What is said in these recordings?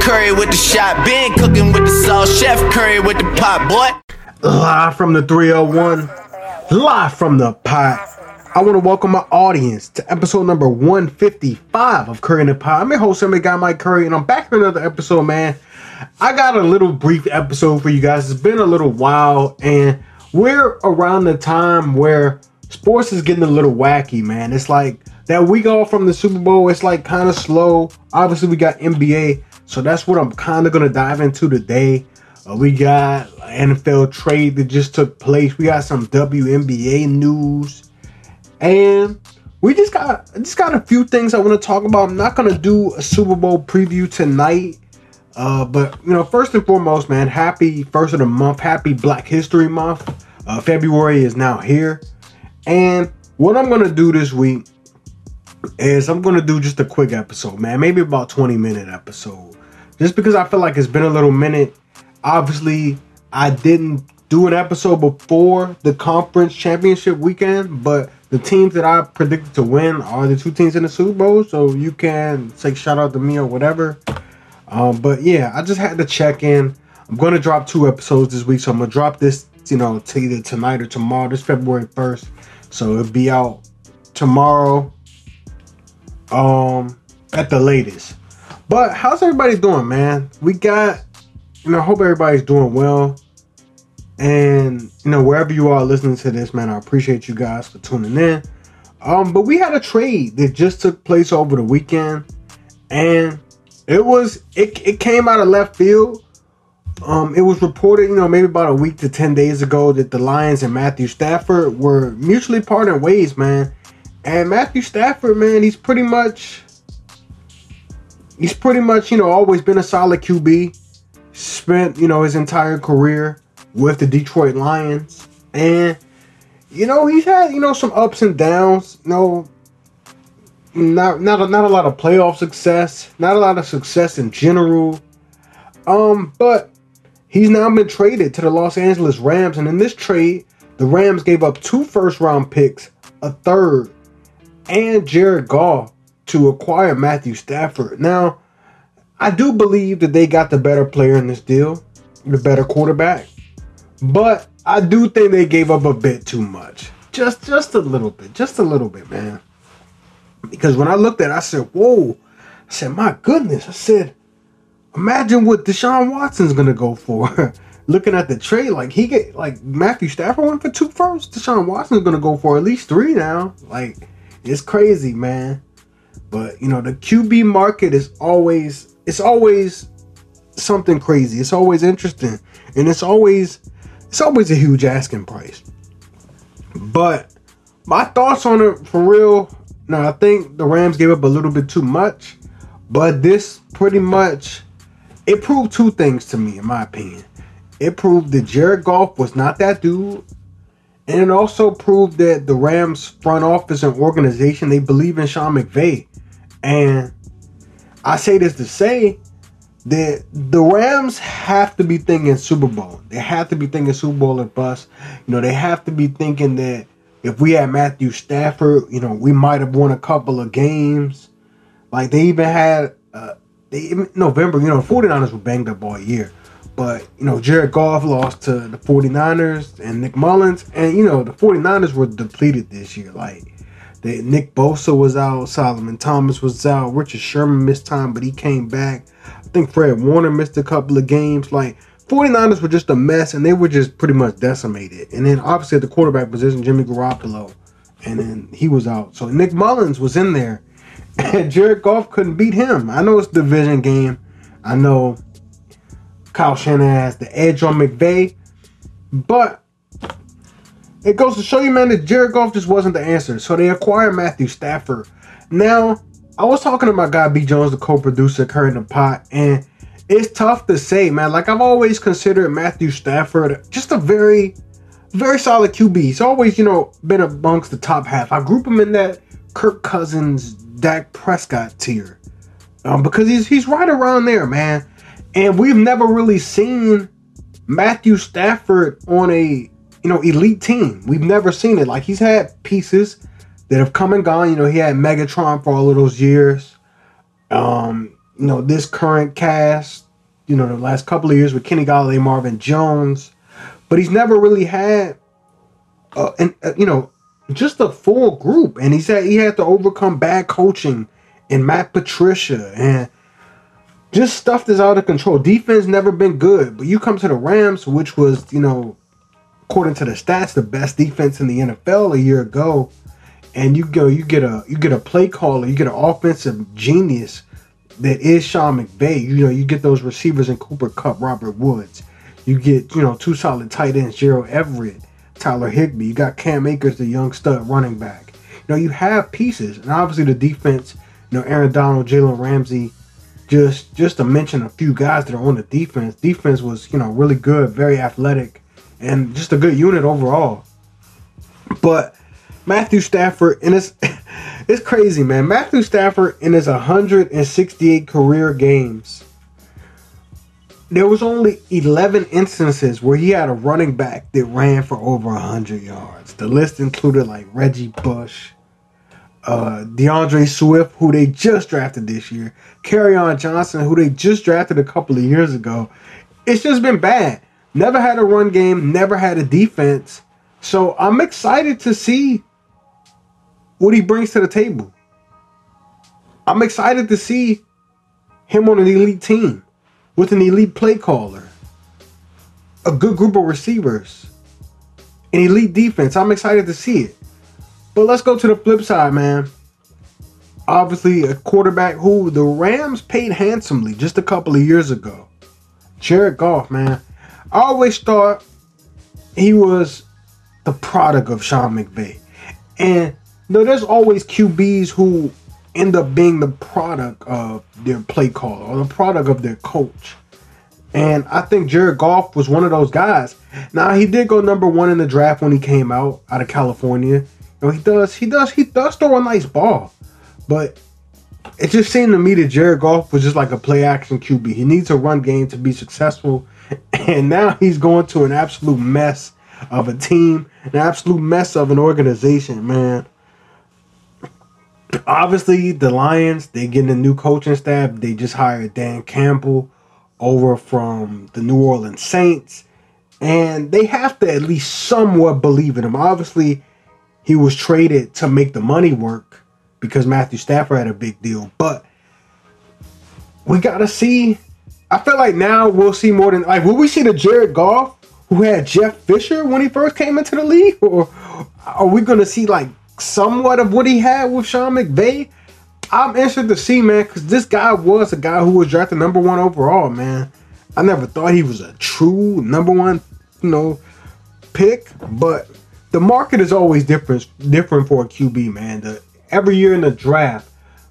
Curry with the shot. Been cooking with the sauce. Chef Curry with the pot, boy. Live from the 301. Live from the pot. I want to welcome my audience to episode number 155 of Curry in the Pot. I'm your host, my guy Mike Curry, and I'm back for another episode, man. I got a little brief episode for you guys. It's been a little while, and we're around the time where sports is getting a little wacky, man. It's like that week off from the Super Bowl, it's like kind of slow. Obviously, we got NBA, so that's what I'm kind of going to dive into today. Uh, we got NFL trade that just took place. We got some WNBA news, and we just got just got a few things I want to talk about. I'm not gonna do a Super Bowl preview tonight, uh, but you know, first and foremost, man, happy first of the month, happy Black History Month. Uh, February is now here, and what I'm gonna do this week is I'm gonna do just a quick episode, man, maybe about 20 minute episode, just because I feel like it's been a little minute. Obviously, I didn't do an episode before the conference championship weekend, but the teams that I predicted to win are the two teams in the Super Bowl. So you can say shout out to me or whatever. Um, but yeah, I just had to check in. I'm going to drop two episodes this week, so I'm gonna drop this, you know, to either tonight or tomorrow. This February first, so it'll be out tomorrow, um, at the latest. But how's everybody doing, man? We got, you know, I hope everybody's doing well. And you know, wherever you are listening to this, man, I appreciate you guys for tuning in. Um, but we had a trade that just took place over the weekend, and it was it, it came out of left field. Um, it was reported, you know, maybe about a week to ten days ago that the Lions and Matthew Stafford were mutually parting ways, man. And Matthew Stafford, man, he's pretty much he's pretty much, you know, always been a solid QB. Spent, you know, his entire career with the Detroit Lions. And, you know, he's had, you know, some ups and downs. You know, not not a, not a lot of playoff success, not a lot of success in general. Um, but he's now been traded to the Los Angeles Rams, and in this trade, the Rams gave up two first round picks, a third, and Jared Goff to acquire Matthew Stafford. Now, I do believe that they got the better player in this deal, the better quarterback. But I do think they gave up a bit too much. Just just a little bit. Just a little bit, man. Because when I looked at it, I said, whoa. I said, my goodness. I said, imagine what Deshaun Watson's gonna go for. Looking at the trade, like he get like Matthew Stafford went for two first. Deshaun Watson's gonna go for at least three now. Like, it's crazy, man. But you know, the QB market is always it's always something crazy. It's always interesting. And it's always it's always a huge asking price. But my thoughts on it for real, now I think the Rams gave up a little bit too much, but this pretty much it proved two things to me, in my opinion. It proved that Jared Goff was not that dude, and it also proved that the Rams front office and organization they believe in Sean McVay. And I say this to say that the Rams have to be thinking Super Bowl. They have to be thinking Super Bowl or bust. You know, they have to be thinking that if we had Matthew Stafford, you know, we might have won a couple of games. Like they even had uh they November, you know, 49ers were banged up all year. But, you know, Jared Goff lost to the 49ers and Nick Mullens. And, you know, the 49ers were depleted this year. Like, they, Nick Bosa was out, Solomon Thomas was out, Richard Sherman missed time, but he came back. I think Fred Warner missed a couple of games. Like 49ers were just a mess and they were just pretty much decimated. And then obviously at the quarterback position, Jimmy Garoppolo, and then he was out. So Nick Mullens was in there. And Jared Goff couldn't beat him. I know it's division game. I know Kyle Shanahan has the edge on McVay. But it goes to show you, man, that Jared Goff just wasn't the answer. So they acquired Matthew Stafford. Now, I was talking to my guy B Jones, the co-producer, Curry in the Pot, and it's tough to say, man. Like I've always considered Matthew Stafford just a very, very solid QB. He's always, you know, been amongst the top half. I group him in that Kirk Cousins, Dak Prescott tier. Um, because he's he's right around there, man. And we've never really seen Matthew Stafford on a you know elite team. We've never seen it. Like he's had pieces that have come and gone. You know, he had Megatron for all of those years. Um, you know, this current cast, you know, the last couple of years with Kenny Golladay, Marvin Jones, but he's never really had, uh, and uh, you know, just a full group. And he said he had to overcome bad coaching and Matt Patricia and just stuff that's out of control. Defense never been good, but you come to the Rams, which was, you know, according to the stats, the best defense in the NFL a year ago, and you go, you get a you get a play caller, you get an offensive genius that is Sean McVay. You know, you get those receivers in Cooper Kupp, Robert Woods. You get, you know, two solid tight ends, Gerald Everett, Tyler Higbee. You got Cam Akers, the young stud running back. You know, you have pieces, and obviously the defense. You know, Aaron Donald, Jalen Ramsey. Just, just to mention a few guys that are on the defense. Defense was, you know, really good, very athletic, and just a good unit overall. But Matthew Stafford, and it's it's crazy, man. Matthew Stafford in his 168 career games, there was only 11 instances where he had a running back that ran for over 100 yards. The list included like Reggie Bush, uh, D'Andre Swift, who they just drafted this year, Kerryon Johnson, who they just drafted a couple of years ago. It's just been bad. Never had a run game, never had a defense. So I'm excited to see what he brings to the table. I'm excited to see him on an elite team with an elite play caller, a good group of receivers, an elite defense. I'm excited to see it. But let's go to the flip side, man. Obviously, a quarterback who the Rams paid handsomely just a couple of years ago. Jared Goff, man. I always thought he was the product of Sean McVay. And no, there's always QBs who end up being the product of their play call or the product of their coach. And I think Jared Goff was one of those guys. Now he did go number one in the draft when he came out out of California. You know, he does he does he does throw a nice ball. But it just seemed to me that Jared Goff was just like a play action QB. He needs a run game to be successful. And now he's going to an absolute mess of a team, an absolute mess of an organization, man obviously the Lions they getting a new coaching staff. They just hired Dan Campbell over from the New Orleans Saints, and they have to at least somewhat believe in him. Obviously, he was traded to make the money work because Matthew Stafford had a big deal, but we gotta see. I feel like now we'll see more than like will we see the Jared Goff who had Jeff Fisher when he first came into the league, or are we gonna see like somewhat of what he had with Sean McVay. I'm interested to see, man, because this guy was a guy who was drafted number one overall, man. I never thought he was a true number one, you know, pick, but the market is always different different for a QB, man. The, every year in the draft,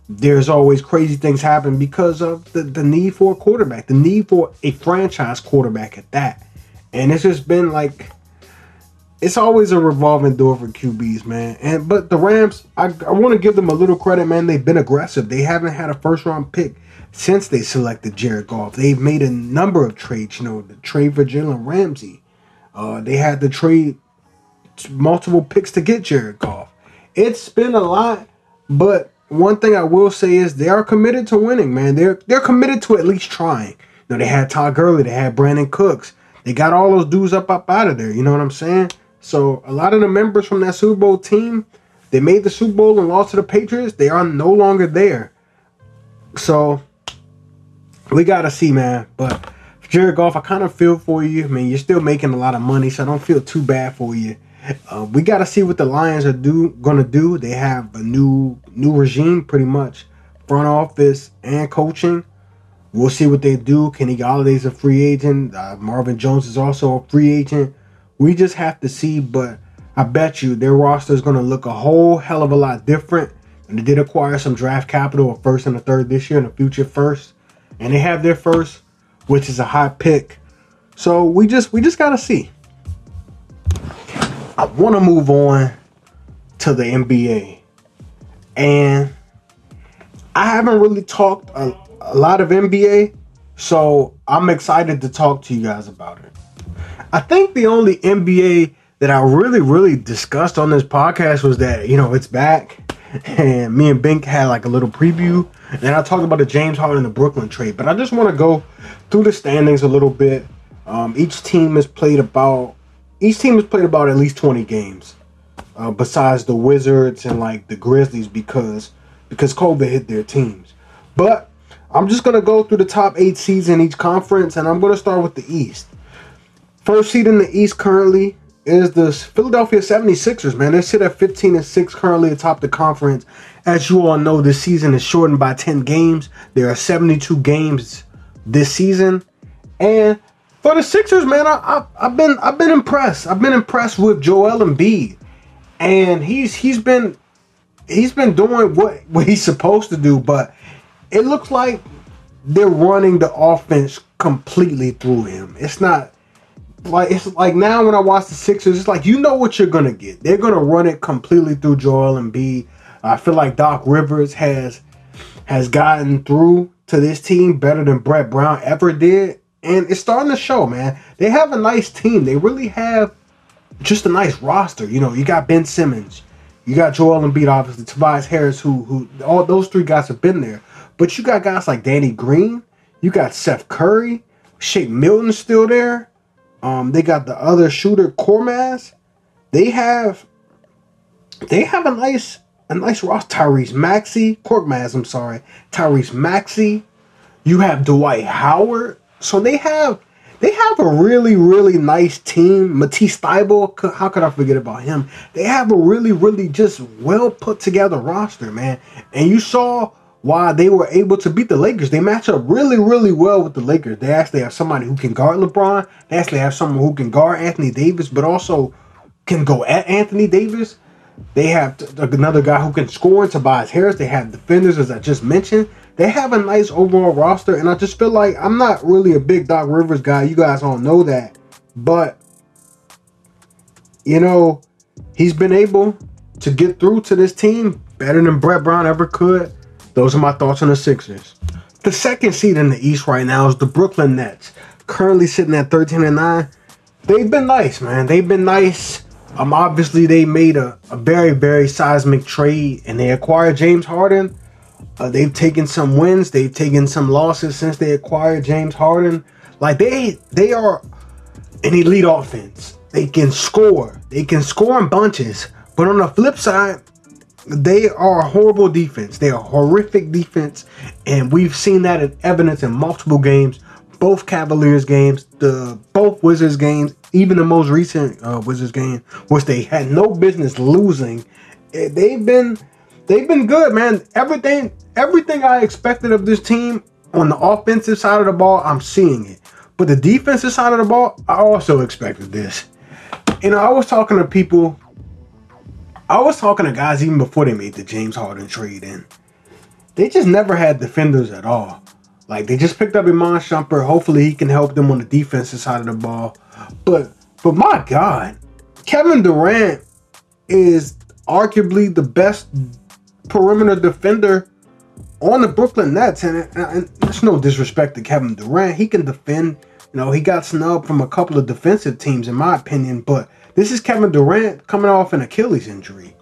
there's always crazy things happen because of the, the need for a quarterback, the need for a franchise quarterback at that. And it's just been like it's always a revolving door for QBs, man. And but the Rams, I, I want to give them a little credit, man. They've been aggressive. They haven't had a first round pick since they selected Jared Goff. They've made a number of trades. You know, the trade for Jalen Ramsey. Uh, they had to trade multiple picks to get Jared Goff. It's been a lot, but one thing I will say is they are committed to winning, man. They're they're committed to at least trying. You know, they had Todd Gurley, they had Brandin Cooks. They got all those dudes up up out of there. You know what I'm saying? So a lot of the members from that Super Bowl team, they made the Super Bowl and lost to the Patriots. They are no longer there. So we gotta see, man. But Jared Goff, I kind of feel for you. I mean, you're still making a lot of money, so I don't feel too bad for you. Uh, we got to see what the Lions are do gonna do. They have a new new regime, pretty much front office and coaching. We'll see what they do. Kenny Golladay's a free agent. Uh, Marvin Jones is also a free agent. We just have to see, but I bet you their roster is to look a whole hell of a lot different. And they did acquire some draft capital, a first and a third this year, and a future first. And they have their first, which is a high pick. So we just we just gotta see. I want to move on to the NBA, and I haven't really talked a, a lot of NBA, so I'm excited to talk to you guys about it. I think the only NBA that I really, really discussed on this podcast was that, you know, it's back. And me and Bink had like a little preview And I talked about the James Harden and the Brooklyn trade. But I just want to go through the standings a little bit. Um, each team has played about each team has played about at least 20 games. Uh, besides the Wizards and like the Grizzlies because because COVID hit their teams. But I'm just gonna go through the top eight seeds in each conference, and I'm gonna start with the East. First seed in the East currently is the Philadelphia 76ers, man. They sit at 15 and 6 currently atop the conference. As you all know, this season is shortened by 10 games. There are 72 games this season. And for the Sixers, man, I, I, have been I've been impressed. I've been impressed with Joel Embiid. And he's he's been he's been doing what, what he's supposed to do, but it looks like they're running the offense completely through him. It's not like it's like now when I watch the Sixers, it's like you know what you're gonna get. They're gonna run it completely through Joel Embiid. I feel like Doc Rivers has has gotten through to this team better than Brett Brown ever did, and it's starting to show, man. They have a nice team. They really have just a nice roster. You know, you got Ben Simmons, you got Joel Embiid, obviously Tobias Harris, who who all those three guys have been there, but you got guys like Danny Green, you got Seth Curry, Shake Milton still there. Um, they got the other shooter Korkmaz. They have they have a nice a nice roster. Tyrese Maxey, Korkmaz, I'm sorry. Tyrese Maxey. You have Dwight Howard. So they have they have a really, really nice team. Matisse Thybulle, how could I forget about him? They have a really, really just well put together roster, man. And you saw why they were able to beat the Lakers. They match up really, really well with the Lakers. They actually have somebody who can guard LeBron. They actually have someone who can guard Anthony Davis, but also can go at Anthony Davis. They have another guy who can score, Tobias Harris. They have defenders, as I just mentioned. They have a nice overall roster, and I just feel like I'm not really a big Doc Rivers guy. You guys all know that, but you know he's been able to get through to this team better than Brett Brown ever could. Those are my thoughts on the Sixers. The second seed in the East right now is the Brooklyn Nets, currently sitting at 13 and 9. They've been nice, man. They've been nice. Um, obviously they made a, a very, very seismic trade and they acquired James Harden. Uh, they've taken some wins, they've taken some losses since they acquired James Harden. Like they they are an elite offense. They can score. They can score in bunches. But on the flip side, they are a horrible defense. They are horrific defense, and we've seen that in evidence in multiple games. Both Cavaliers games, the both Wizards games, even the most recent uh, Wizards game, which they had no business losing. Eh, they've been they've been good, man. Everything everything I expected of this team on the offensive side of the ball, I'm seeing it. But the defensive side of the ball, I also expected this. You know, I was talking to people I was talking to guys even before they made the James Harden trade, and they just never had defenders at all. Like they just picked up Iman Shumpert. Hopefully, he can help them on the defensive side of the ball. But but my God, Kevin Durant is arguably the best perimeter defender on the Brooklyn Nets, and, and, there's no disrespect to Kevin Durant. He can defend. You know, he got snubbed from a couple of defensive teams, in my opinion, but this is Kevin Durant coming off an Achilles injury,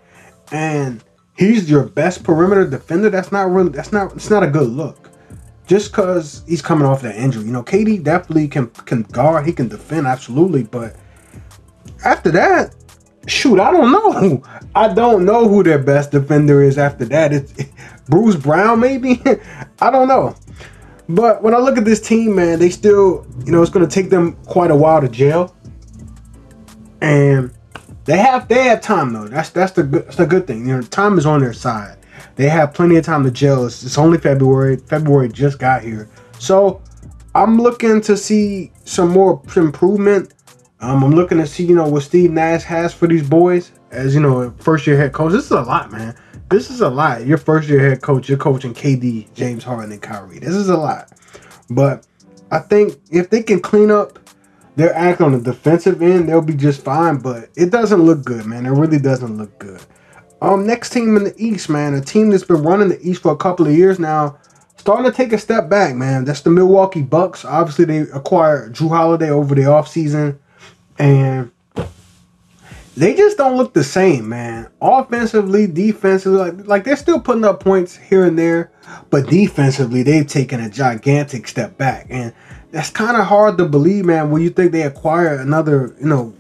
and he's your best perimeter defender. That's not really. That's not. It's not a good look. Just because he's coming off that injury, you know, KD definitely can can guard. He can defend absolutely, but after that, shoot, I don't know. I don't know who their best defender is after that. It's Bruce Brown, maybe. I don't know. But when I look at this team, man, they still, you know, it's going to take them quite a while to gel and they have they have time though. That's that's the good that's the good thing. You know, time is on their side. They have plenty of time to gel. It's, it's only February. February just got here, so I'm looking to see some more improvement. Um, I'm looking to see you know what Steve Nash has for these boys as you know first year head coach. This is a lot, man. This is a lot. Your first year head coach, you're coaching KD, James Harden, and Kyrie. This is a lot, but I think if they can clean up their act on the defensive end, they'll be just fine. But it doesn't look good, man. It really doesn't look good. Um, next team in the East, man, a team that's been running the East for a couple of years now, starting to take a step back, man. That's the Milwaukee Bucks. Obviously, they acquired Jrue Holiday over the offseason. And they just don't look the same, man. Offensively, defensively, like, like they're still putting up points here and there, but defensively, they've taken a gigantic step back, and that's kind of hard to believe, man. When you think they acquire another, you know,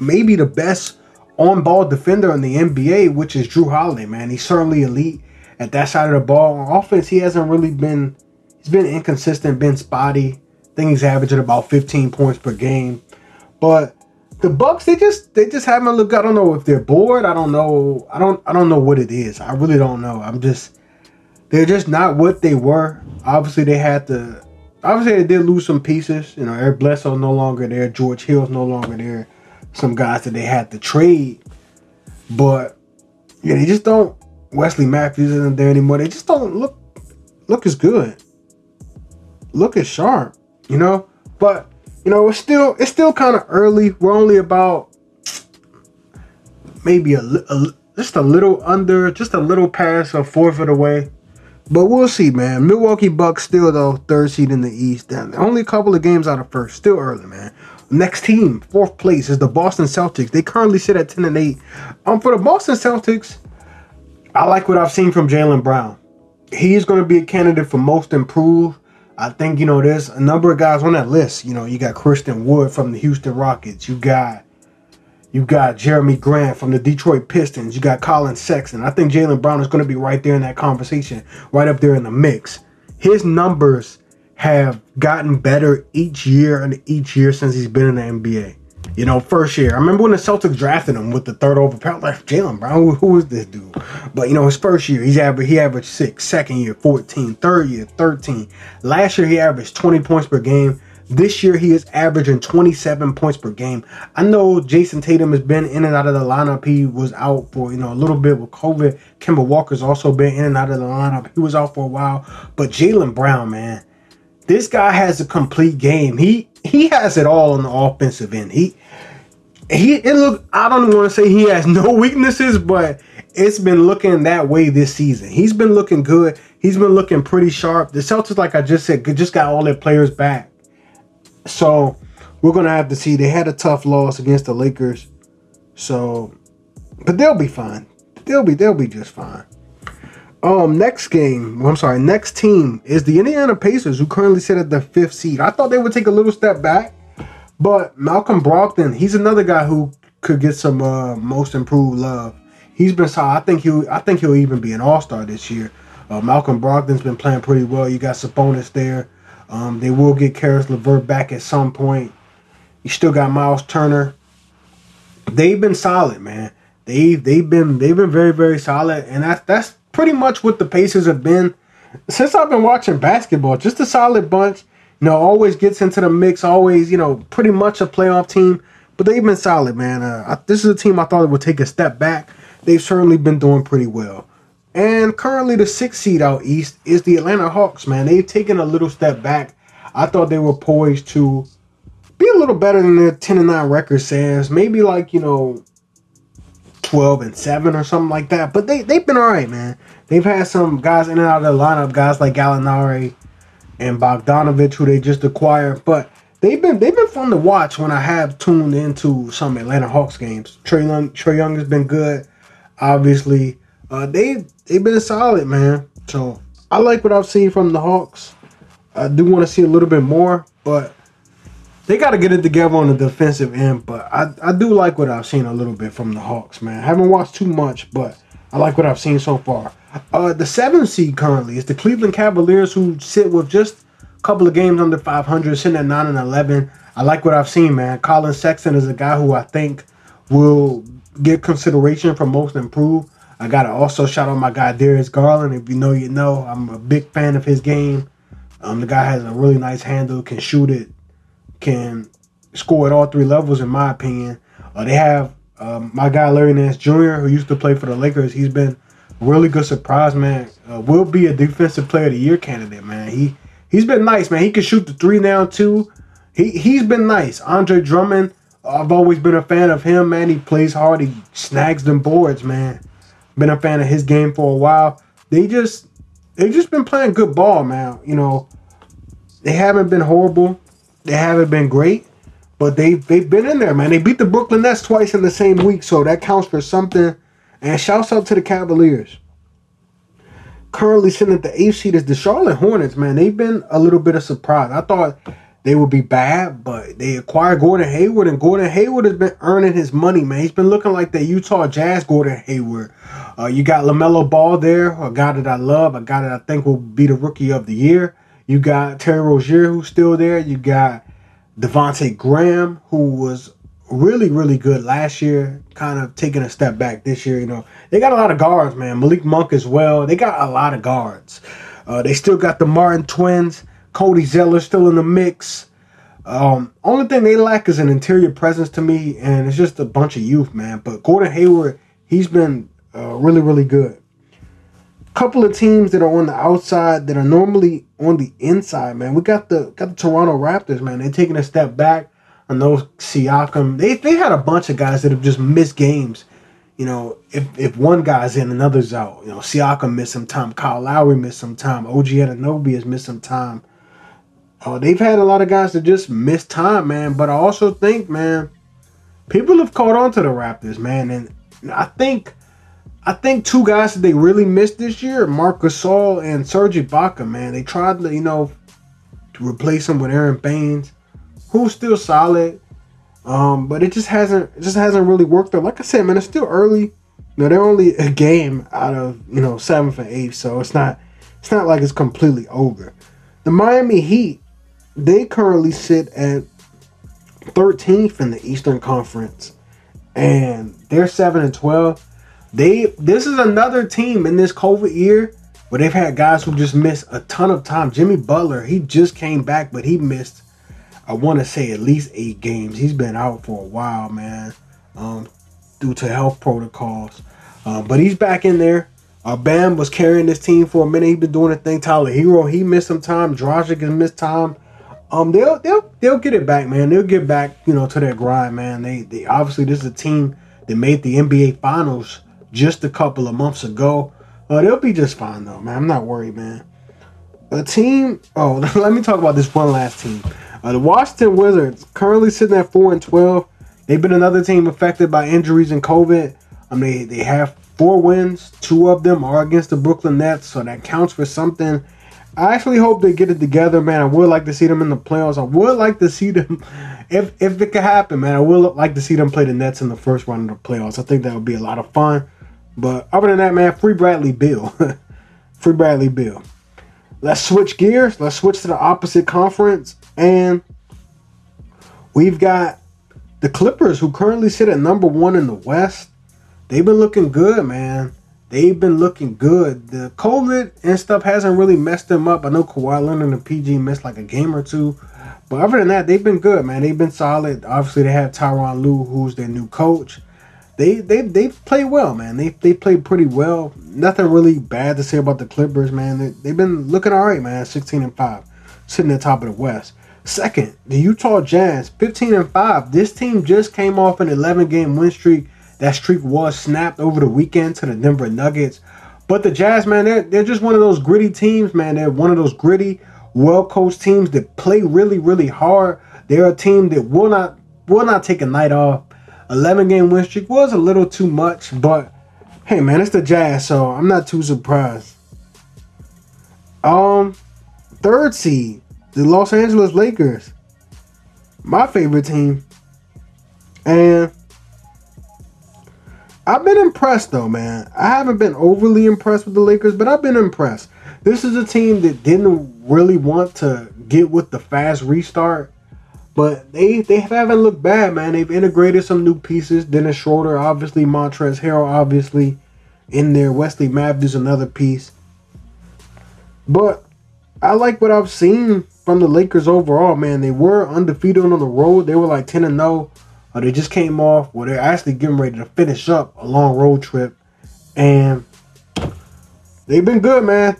maybe the best on-ball defender in the NBA, which is Jrue Holiday, man. He's certainly elite at that side of the ball. On offense, he hasn't really been. He's been inconsistent, been spotty. I think he's averaging about 15 points per game, but the Bucks they just they just haven't looked. I don't know if they're bored. I don't know. I don't I don't know what it is. I really don't know. I'm just they're just not what they were. Obviously they had to. Obviously they did lose some pieces. You know, Eric Bledsoe no longer there. George Hill's no longer there. Some guys that they had to trade, but yeah, they just don't. Wesley Matthews isn't there anymore. They just don't look look as good. Look as sharp, you know. But you know, it's still it's still kind of early. We're only about maybe a, a, just a little under, just a little past a fourth of the way. But we'll see, man. Milwaukee Bucks still though third seed in the East. And only a couple of games out of first. Still early, man. Next team, fourth place, is the Boston Celtics. They currently sit at ten and eight. Um, for the Boston Celtics, I like what I've seen from Jaylen Brown. He's going to be a candidate for most improved. I think you know there's a number of guys on that list. You know, you got Christian Wood from the Houston Rockets. You got you got Jerami Grant from the Detroit Pistons. You got Collin Sexton. I think Jaylen Brown is going to be right there in that conversation, right up there in the mix. His numbers have gotten better each year and each year since he's been in the NBA. You know, first year. I remember when the Celtics drafted him with the third overall. Like Jaylen Brown, who, is this dude? But you know, his first year, he's average he averaged six. Second year, 14. Third year, 13. Last year, he averaged 20 points per game. This year, he is averaging 27 points per game. I know Jayson Tatum has been in and out of the lineup. He was out for you know a little bit with COVID. Kemba Walker's also been in and out of the lineup. He was out for a while. But Jaylen Brown, man, this guy has a complete game. He he has it all on the offensive end. He he it look I don't want to say he has no weaknesses, but it's been looking that way this season. He's been looking good. He's been looking pretty sharp. The Celtics, like I just said, just got all their players back. So we're gonna have to see. They had a tough loss against the Lakers. So but they'll be fine. They'll be they'll be just fine. Um, next game, I'm sorry, next team is the Indiana Pacers, who currently sit at the fifth seed. I thought they would take a little step back, but Malcolm Brogdon, he's another guy who could get some uh, most improved love. He's been solid. I think he'll. I think he'll even be an All Star this year. Uh, Malcolm Brogdon's been playing pretty well. You got Sabonis there. Um, they will get Caris LeVert back at some point. You still got Miles Turner. They've been solid, man. They they've been they've been very very solid, and that's that's pretty much what the Pacers have been since I've been watching basketball. Just a solid bunch. You know, always gets into the mix. Always, you know, pretty much a playoff team. But they've been solid, man. Uh, I, this is a team I thought would take a step back. They've certainly been doing pretty well. And currently, the sixth seed out east is the Atlanta Hawks, man. They've taken a little step back. I thought they were poised to be a little better than their 10 and 9 record says. Maybe like, you know, 12 and 7 or something like that. But they, they've been all right, man. They've had some guys in and out of the lineup, guys like Gallinari and Bogdanovich, who they just acquired. But they've been they've been fun to watch when I have tuned into some Atlanta Hawks games. Trae Young, Trae Young has been good, obviously. Uh, they they've been solid, man. So I like what I've seen from the Hawks. I do want to see a little bit more, but they got to get it together on the defensive end. But I, I do like what I've seen a little bit from the Hawks, man. I haven't watched too much, but I like what I've seen so far. Uh, the seventh seed currently is the Cleveland Cavaliers, who sit with just a couple of games under 500, sitting at 9 and 11. I like what I've seen, man. Collin Sexton is a guy who I think will get consideration for most improved. I got to also shout out my guy Darius Garland. If you know, you know. I'm a big fan of his game. Um, the guy has a really nice handle, can shoot it, can score at all three levels, in my opinion. Uh, they have um, my guy Larry Nance Jr., who used to play for the Lakers. He's been really good surprise, man. Uh, will be a defensive player of the year candidate, man. He he's been nice, man. He can shoot the three now too. He he's been nice. Andre Drummond, I've always been a fan of him, man. He plays hard. He snags them boards, man. Been a fan of his game for a while. They just they've just been playing good ball, man. You know, they haven't been horrible. They haven't been great, but they they've been in there, man. They beat the Brooklyn Nets twice in the same week, so that counts for something. And shouts out to the Cavaliers. Currently sitting at the eighth seed is the Charlotte Hornets, man. They've been a little bit of surprise. I thought they would be bad, but they acquired Gordon Hayward, and Gordon Hayward has been earning his money, man. He's been looking like the Utah Jazz Gordon Hayward. Uh, you got LaMelo Ball there, a guy that I love, a guy that I think will be the rookie of the year. You got Terry Rozier, who's still there. You got Devonte Graham, who was really, really good last year, kind of taking a step back this year. You know, they got a lot of guards, man. Malik Monk as well. They got a lot of guards. Uh, they still got the Martin twins. Cody Zeller still in the mix. Um, only thing they lack is an interior presence to me, and it's just a bunch of youth, man. But Gordon Hayward, he's been uh, really, really good. Couple of teams that are on the outside that are normally on the inside, man. We got the got the Toronto Raptors, man. They're taking a step back. I know Siakam. They they had a bunch of guys that have just missed games. You know, if if one guy's in, another's out. You know, Siakam missed some time. Kyle Lowry missed some time. OG Anunoby has missed some time. Oh, they've had a lot of guys that just miss time, man. But I also think, man, people have caught on to the Raptors, man, and I think, I think two guys that they really missed this year, Marc Gasol and Serge Ibaka, man. They tried to, you know, to replace him with Aron Baynes, who's still solid, um, but it just hasn't, it just hasn't really worked out. Like I said, man, it's still early. You know, they're only a game out of you know seventh and eighth, so it's not, it's not like it's completely over. The Miami Heat they currently sit at 13th in the Eastern Conference, and they're seven and 12. They this is another team in this COVID year where they've had guys who just missed a ton of time. Jimmy Butler, he just came back, but he missed, I want to say, at least eight games. He's been out for a while, man, um, due to health protocols. Um, but he's back in there. Uh, Bam was carrying this team for a minute. He's been doing a thing. Tyler Herro, he missed some time. Dragic has missed time um, they'll they'll they'll get it back, man. They'll get back, you know, to that grind, man. They they obviously this is a team that made the NBA Finals just a couple of months ago. Uh, they'll be just fine though, man. I'm not worried, man. A team. Oh, let me talk about this one last team. Uh, the Washington Wizards currently sitting at four and twelve. They've been another team affected by injuries and COVID. I mean, they, they have four wins. Two of them are against the Brooklyn Nets, so that counts for something I actually hope they get it together, man. I would like to see them in the playoffs. I would like to see them, if if it could happen, man. I would like to see them play the Nets in the first round of the playoffs. I think that would be a lot of fun. But other than that, man, free Bradley Beal, free Bradley Beal. Let's switch gears. Let's switch to the opposite conference, and we've got the Clippers, who currently sit at number one in the West. They've been looking good, man they've been looking good. The COVID and stuff hasn't really messed them up. I know Kawhi Leonard and the PG missed like a game or two. But other than that, they've been good, man. They've been solid. Obviously, they have Tyronn Lue, who's their new coach. They they they play well, man. They they played pretty well. Nothing really bad to say about the Clippers, man. They, they've been looking all right, man. 16 and 5, sitting at the top of the West. Second, the Utah Jazz, 15 and 5. This team just came off an 11 game win streak that streak was snapped over the weekend to the Denver Nuggets. But the Jazz, man, they're, they're just one of those gritty teams, man. They're one of those gritty, well coached teams that play really, really hard. They're a team that will not will not take a night off. 11 game win streak was a little too much, but hey, man, it's the Jazz, so I'm not too surprised. Um, third seed, the Los Angeles Lakers, my favorite team, and I've been impressed though, man. I haven't been overly impressed with the Lakers, but I've been impressed. This is a team that didn't really want to get with the fast restart, but they they haven't looked bad, man. They've integrated some new pieces. Dennis Schroeder, obviously, Montrezl Harrell, obviously, in there. Wesley Matthews, another piece. But I like what I've seen from the Lakers overall, man. They were undefeated on the road. They were like 10 and 0 uh, they just came off where they're actually getting ready to finish up a long road trip, and they've been good, man.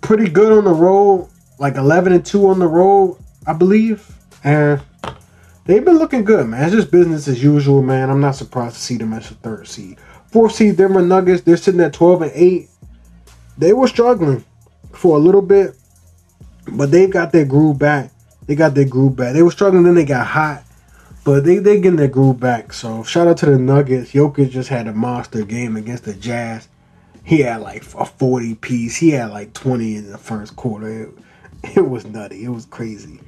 Pretty good on the road, like 11 and 2 on the road, I believe, and they've been looking good, man. It's just business as usual, man. I'm not surprised to see them as a third seed. Fourth seed Denver Nuggets, they're sitting at 12 and 8. They were struggling for a little bit, but they've got their groove back. They got their groove back. They were struggling, then they got hot But they they getting their groove back. So shout out to the Nuggets. Jokic just had a monster game against the Jazz. He had like a forty piece. He had like twenty in the first quarter. It, it was nutty. It was crazy.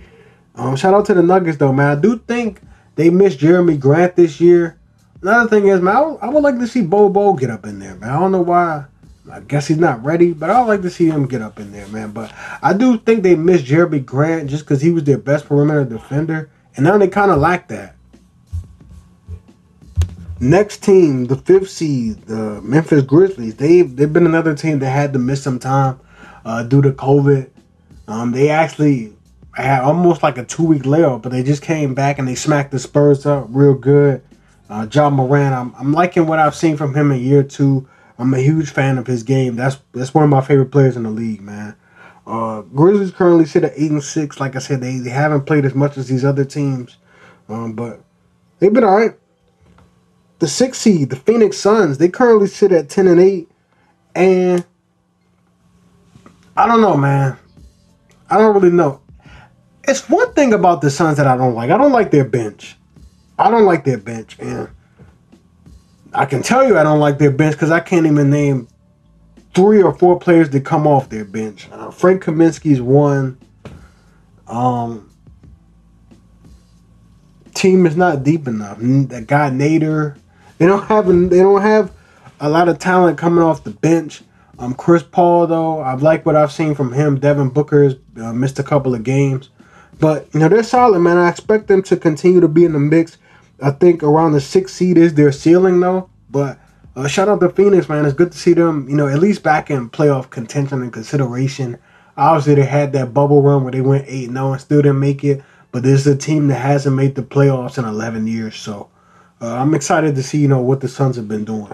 Um, shout out to the Nuggets though, man. I do think they missed Jerami Grant this year. Another thing is, man, I would, would like to see Bol get up in there, man. I don't know why. I guess he's not ready, but I would like to see him get up in there, man. But I do think they missed Jerami Grant just because he was their best perimeter defender, and now they kind of lack that. Next team, the fifth seed, the Memphis Grizzlies. They've they've been another team that had to miss some time uh, due to COVID. Um, they actually had almost like a two week layoff, but they just came back and they smacked the Spurs up real good. Uh, Ja Morant, I'm, I'm liking what I've seen from him in year two. I'm a huge fan of his game. That's that's one of my favorite players in the league, man. Uh, Grizzlies currently sit at eight and six. Like I said, they, they haven't played as much as these other teams, um, but they've been all right. The six seed, the Phoenix Suns, they currently sit at ten and eight, and I don't know, man. I don't really know. It's one thing about the Suns that I don't like. I don't like their bench. I don't like their bench, and I can tell you I don't like their bench because I can't even name three or four players that come off their bench. Uh, Frank Kaminsky's one. Um, team is not deep enough. That guy Nader, they don't have they don't have a lot of talent coming off the bench. Um, Chris Paul though, I like what I've seen from him. Devin Booker's uh, missed a couple of games, but you know they're solid, man. I expect them to continue to be in the mix. I think around the sixth seed is their ceiling though. But uh, shout out to Phoenix, man. It's good to see them, you know, at least back in playoff contention and consideration. Obviously, they had that bubble run where they went 8 0 and still didn't make it. But this is a team that hasn't made the playoffs in 11 years. So uh, I'm excited to see, you know, what the Suns have been doing.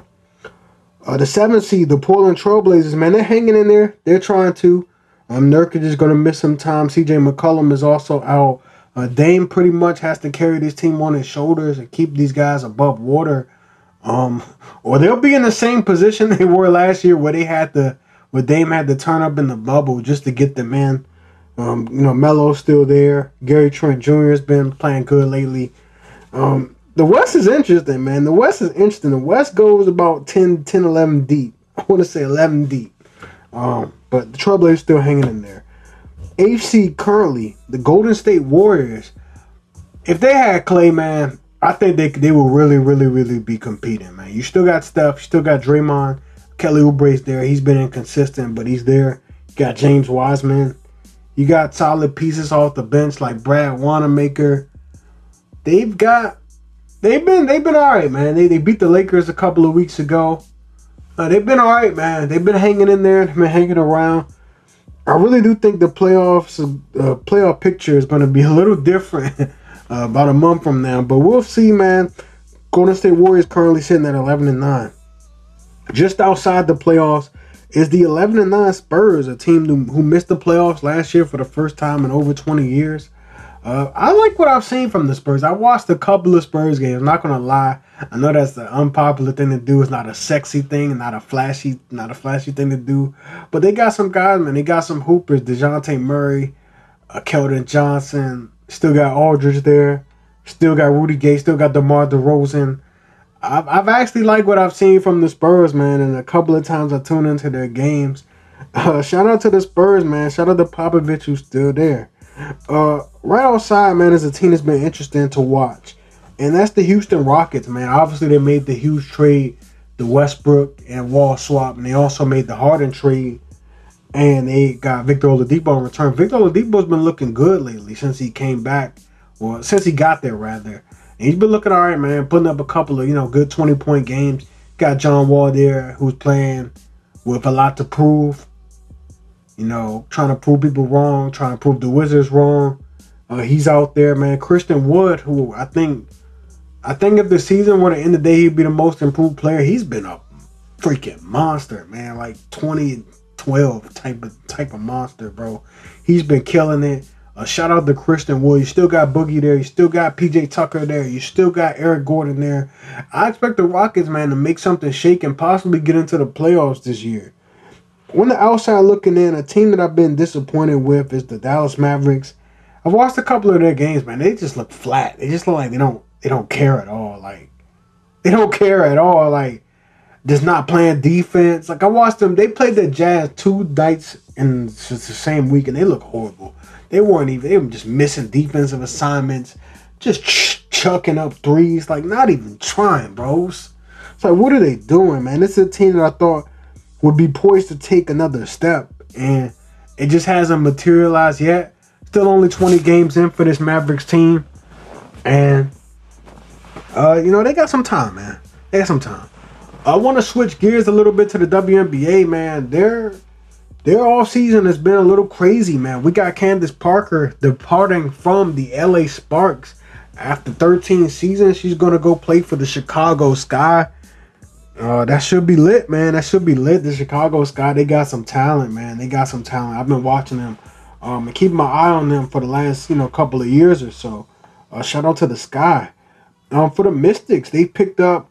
Uh, the seventh seed, the Portland Trailblazers, man, they're hanging in there. They're trying to. Um, Nurkic is going to miss some time. CJ McCollum is also out. Uh, Dame pretty much has to carry this team on his shoulders and keep these guys above water. Um, or they'll be in the same position they were last year, where they had to, where Dame had to turn up in the bubble just to get them in. Um, you know, Melo's still there. Gary Trent Jr. has been playing good lately. Um, the West is interesting, man. The West is interesting. The West goes about 10, 10 11 deep. I want to say 11 deep. Um, but the Trailblazers still hanging in there. HC currently, the Golden State Warriors, if they had Klay, man, I think they they will really, really, really be competing, man. You still got Steph, you still got Draymond, Kelly Oubre's there. He's been inconsistent, but he's there. You got James Wiseman. You got solid pieces off the bench like Brad Wanamaker. They've got they've been they've been all right, man. They they beat the Lakers a couple of weeks ago. Uh, they've been all right, man. They've been hanging in there. They've been hanging around. I really do think the playoffs uh, playoff picture is going to be a little different uh, about a month from now. But we'll see, man. Golden State Warriors currently sitting at 11 and 9. Just outside the playoffs is the 11 and 9 Spurs, a team who missed the playoffs last year for the first time in over 20 years. Uh, I like what I've seen from the Spurs. I watched a couple of Spurs games. I'm not gonna lie. I know that's the unpopular thing to do. It's not a sexy thing, not a flashy, not a flashy thing to do. But they got some guys, man. They got some hoopers. Dejounte Murray, uh, Keldon Johnson, Still got Aldridge there. Still got Rudy Gay. Still got DeMar DeRozan. I've, I've actually liked what I've seen from the Spurs, man. And a couple of times I tune into their games. Uh, shout out to the Spurs, man. Shout out to Popovich, who's still there. Uh, right outside, man, is a team that's been interesting to watch. And that's the Houston Rockets, man. Obviously, they made the huge trade, the Westbrook and Wall swap. And they also made the Harden trade and they got Victor Oladipo in return. Victor Oladipo's been looking good lately since he came back, or since he got there rather. And he's been looking all right, man. Putting up a couple of you know good twenty point games. Got John Wall there, who's playing with a lot to prove. You know, trying to prove people wrong, trying to prove the Wizards wrong. Uh, he's out there, man. Christian Wood, who I think, I think if the season were to end the day, he'd be the most improved player. He's been a freaking monster, man. Like 20, 12 type of type of monster, bro. He's been killing it. Uh, shout out to Christian Wood. You still got Boogie there. You still got PJ Tucker there. You still got Eric Gordon there. I expect the Rockets, man, to make something shake and possibly get into the playoffs this year. On the outside looking in, a team that I've been disappointed with is the Dallas Mavericks. I've watched a couple of their games, man. They just look flat. They just look like they don't they don't care at all. Like they don't care at all. Like just not playing defense. Like I watched them. They played the Jazz two nights in the same week, and they look horrible. They weren't even. They were just missing defensive assignments, just ch- chucking up threes. Like not even trying, bros. It's like what are they doing, man? This is a team that I thought would be poised to take another step, and it just hasn't materialized yet. Still only 20 games in for this Mavericks team, and uh, you know they got some time, man. They got some time. I want to switch gears a little bit to the WNBA, man. Their their off season has been a little crazy, man. We got Candace Parker departing from the LA Sparks after 13 seasons. She's gonna go play for the Chicago Sky. Uh, that should be lit, man. That should be lit. The Chicago Sky, they got some talent, man. They got some talent. I've been watching them um, and keeping my eye on them for the last, you know, couple of years or so. Uh, shout out to the Sky. Um, for the Mystics, they picked up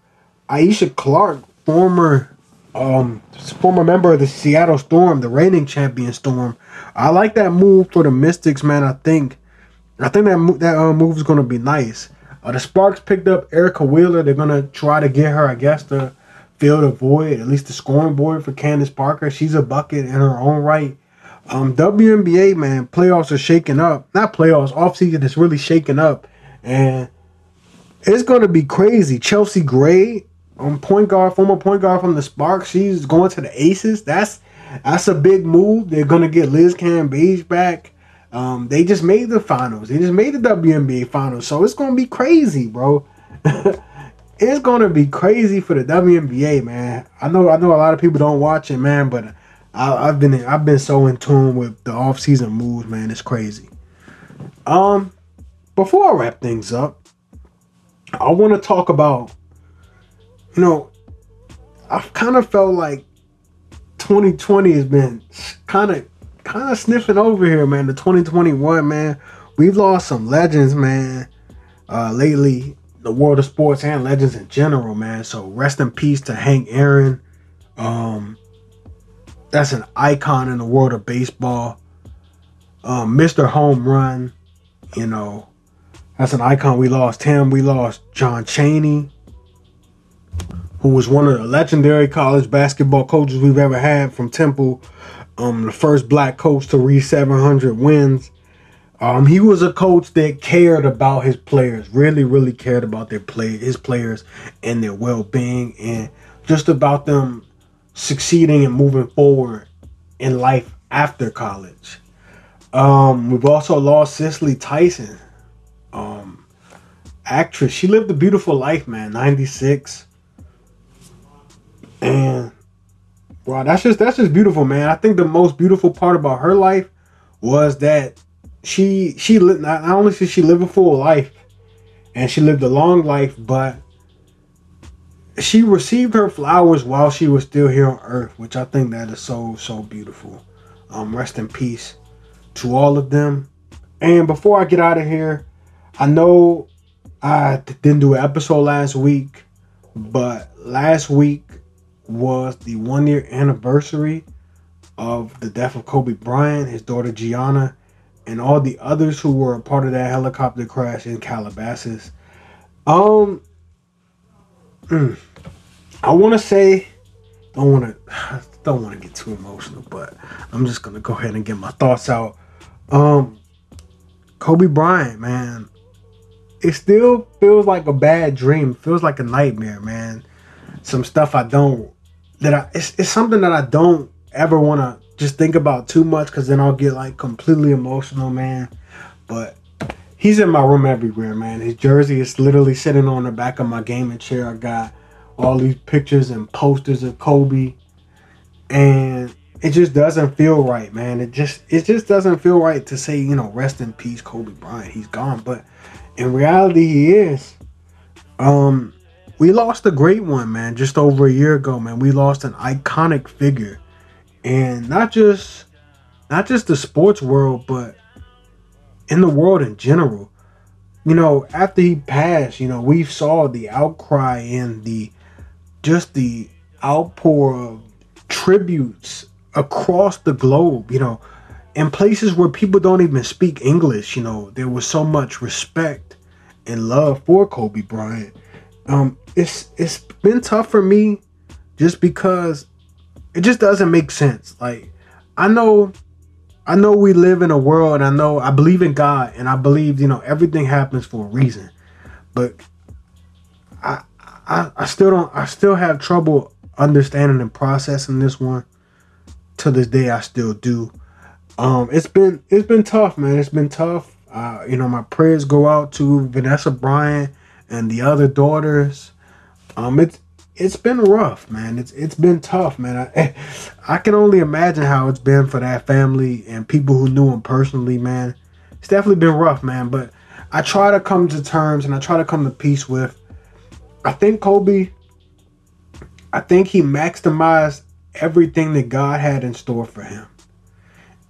Alysha Clark, former um former member of the Seattle Storm, the reigning champion Storm. I like that move for the Mystics, man. I think I think that that uh, move is going to be nice. Uh, the Sparks picked up Erica Wheeler. They're going to try to get her, I guess, to fill the void, at least the scoring board for Candace Parker. She's a bucket in her own right. Um, WNBA, man, playoffs are shaking up. Not playoffs, offseason is really shaking up. And it's going to be crazy. Chelsea Gray um, point guard, former point guard from the Sparks. She's going to the Aces. That's that's a big move. They're gonna get Liz Cambage back. Um, they just made the finals. They just made the WNBA finals. So it's gonna be crazy, bro. it's gonna be crazy for the WNBA, man. I know I know a lot of people don't watch it, man, but I, have been I've been so in tune with the off season moves, man. It's crazy. Um, before I wrap things up, I want to talk about you know, I've kind of felt like 2020 has been kind of kind of sniffing over here, man. The 2021, man, we've lost some legends, man. Uh, lately, the world of sports and legends in general, man. So rest in peace to Hank Aaron. Um, that's an icon in the world of baseball. Um, Mr. Home Run, you know, that's an icon. We lost him. We lost John Chaney who was one of the legendary college basketball coaches we've ever had from Temple, um, the first black coach to reach 700 wins. Um, he was a coach that cared about his players, really, really cared about their play, his players and their well-being, and just about them succeeding and moving forward in life after college. Um, we've also lost Cicely Tyson, um, actress. She lived a beautiful life, man. 96 and wow, that's just that's just beautiful, man. I think the most beautiful part about her life was that she she lived not, only did she live a full life and she lived a long life, but she received her flowers while she was still here on earth, which I think that is so so beautiful. Um, rest in peace to all of them. And before I get out of here, I know I didn't do an episode last week, but last week was the one year anniversary of the death of Kobe Bryant, his daughter Gianna, and all the others who were a part of that helicopter crash in Calabasas. Um, mm, I want to say, don't want to, don't want to get too emotional, but I'm just gonna go ahead and get my thoughts out. Um, Kobe Bryant, man, it still feels like a bad dream. Feels like a nightmare, man. Some stuff I don't that I it's, it's something that I don't ever want to just think about too much because then I'll get like completely emotional, man. But he's in my room everywhere, man. His jersey is literally sitting on the back of my gaming chair. I got all these pictures and posters of Kobe, and it just doesn't feel right, man. It just it just doesn't feel right to say you know rest in peace, Kobe Bryant. He's gone, but in reality, he is. Um, we lost a great one, man, just over a year ago, man. We lost an iconic figure. And not just not just the sports world, but in the world in general. You know, after he passed, you know, we saw the outcry and the just the outpour of tributes across the globe, you know, in places where people don't even speak English, you know, there was so much respect and love for Kobe Bryant. Um, it's it's been tough for me just because it just doesn't make sense. Like I know I know we live in a world and I know I believe in God and I believe, you know, everything happens for a reason. But I I, I still don't I still have trouble understanding and processing this one. To this day I still do. Um it's been it's been tough, man. It's been tough. Uh, you know, my prayers go out to Vanessa Bryant and the other daughters. Um it's it's been rough, man. It's it's been tough, man. I eh, I can only imagine how it's been for that family and people who knew him personally, man. It's definitely been rough, man. But I try to come to terms and I try to come to peace with. I think Kobe. I think he maximized everything that God had in store for him.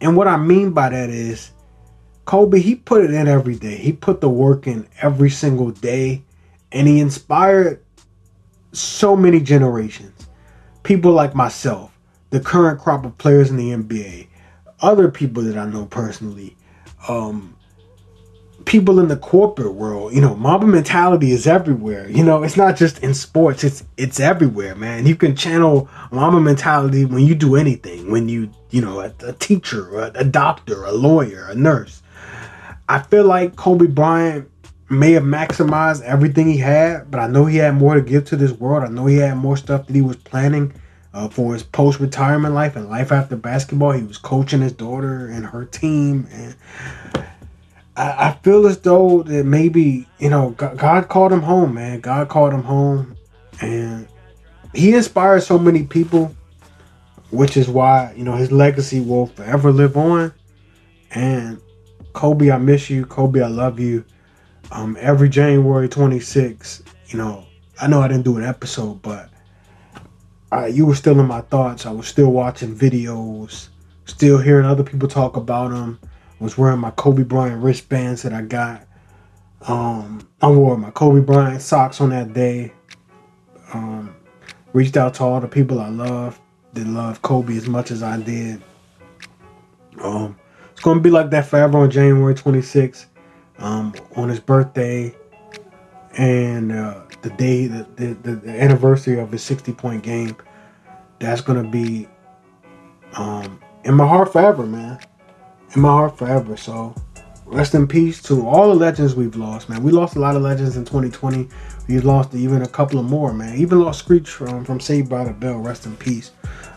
And what I mean by that is, Kobe, he put it in every day. He put the work in every single day, and he inspired so many generations. People like myself, the current crop of players in the NBA, other people that I know personally, um, people in the corporate world. You know, Mamba mentality is everywhere. You know, it's not just in sports; it's it's everywhere, man. You can channel Mamba mentality when you do anything. When you, you know, a, a teacher, a, a doctor, a lawyer, a nurse. I feel like Kobe Bryant may have maximized everything he had, but I know he had more to give to this world. I know he had more stuff that he was planning uh, for his post retirement life and life after basketball. He was coaching his daughter and her team, and I, I feel as though that maybe you know God, God called him home, man. God called him home, and he inspired so many people, which is why you know his legacy will forever live on. And Kobe, I miss you. Kobe, I love you um, every January 26, you know, I know I didn't do an episode, but I, you were still in my thoughts. I was still watching videos, still hearing other people talk about them. I was wearing my Kobe Bryant wristbands that I got. Um, I wore my Kobe Bryant socks on that day. Um, reached out to all the people I love that love Kobe as much as I did. Um, it's gonna be like that forever on January 26th um, on his birthday and uh, the day, the, the, the, anniversary of his 60 point game. That's going to be um, in my heart forever, man. In my heart forever. So rest in peace to all the legends we've lost, man. We lost a lot of legends in 2020. We lost even a couple of more, man. Even lost Screech from, from Saved by the Bell. Rest in peace.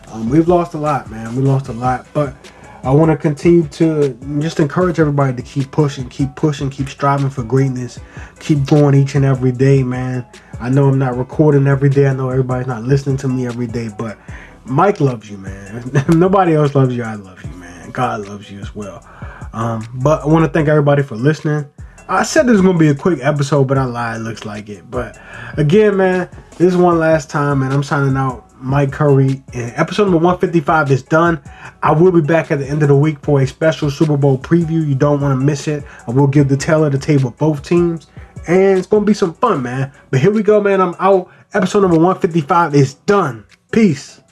Um, we've lost a lot, man. We lost a lot. But I want to continue to just encourage everybody to keep pushing, keep pushing, keep striving for greatness, keep going each and every day, man. I know I'm not recording every day. I know everybody's not listening to me every day, but Mike loves you, man. If nobody else loves you, I love you, man. God loves you as well. Um, but I want to thank everybody for listening. I said this was gonna be a quick episode, but I lied. It looks like it. But again, man, this is one last time, and I'm signing out. Mike Curry. And episode number 155 is done. I will be back at the end of the week for a special Super Bowl preview. You don't want to miss it. I will give the tail of the table both teams. And it's going to be some fun, man. But here we go, man. I'm out. Episode number 155 is done. Peace.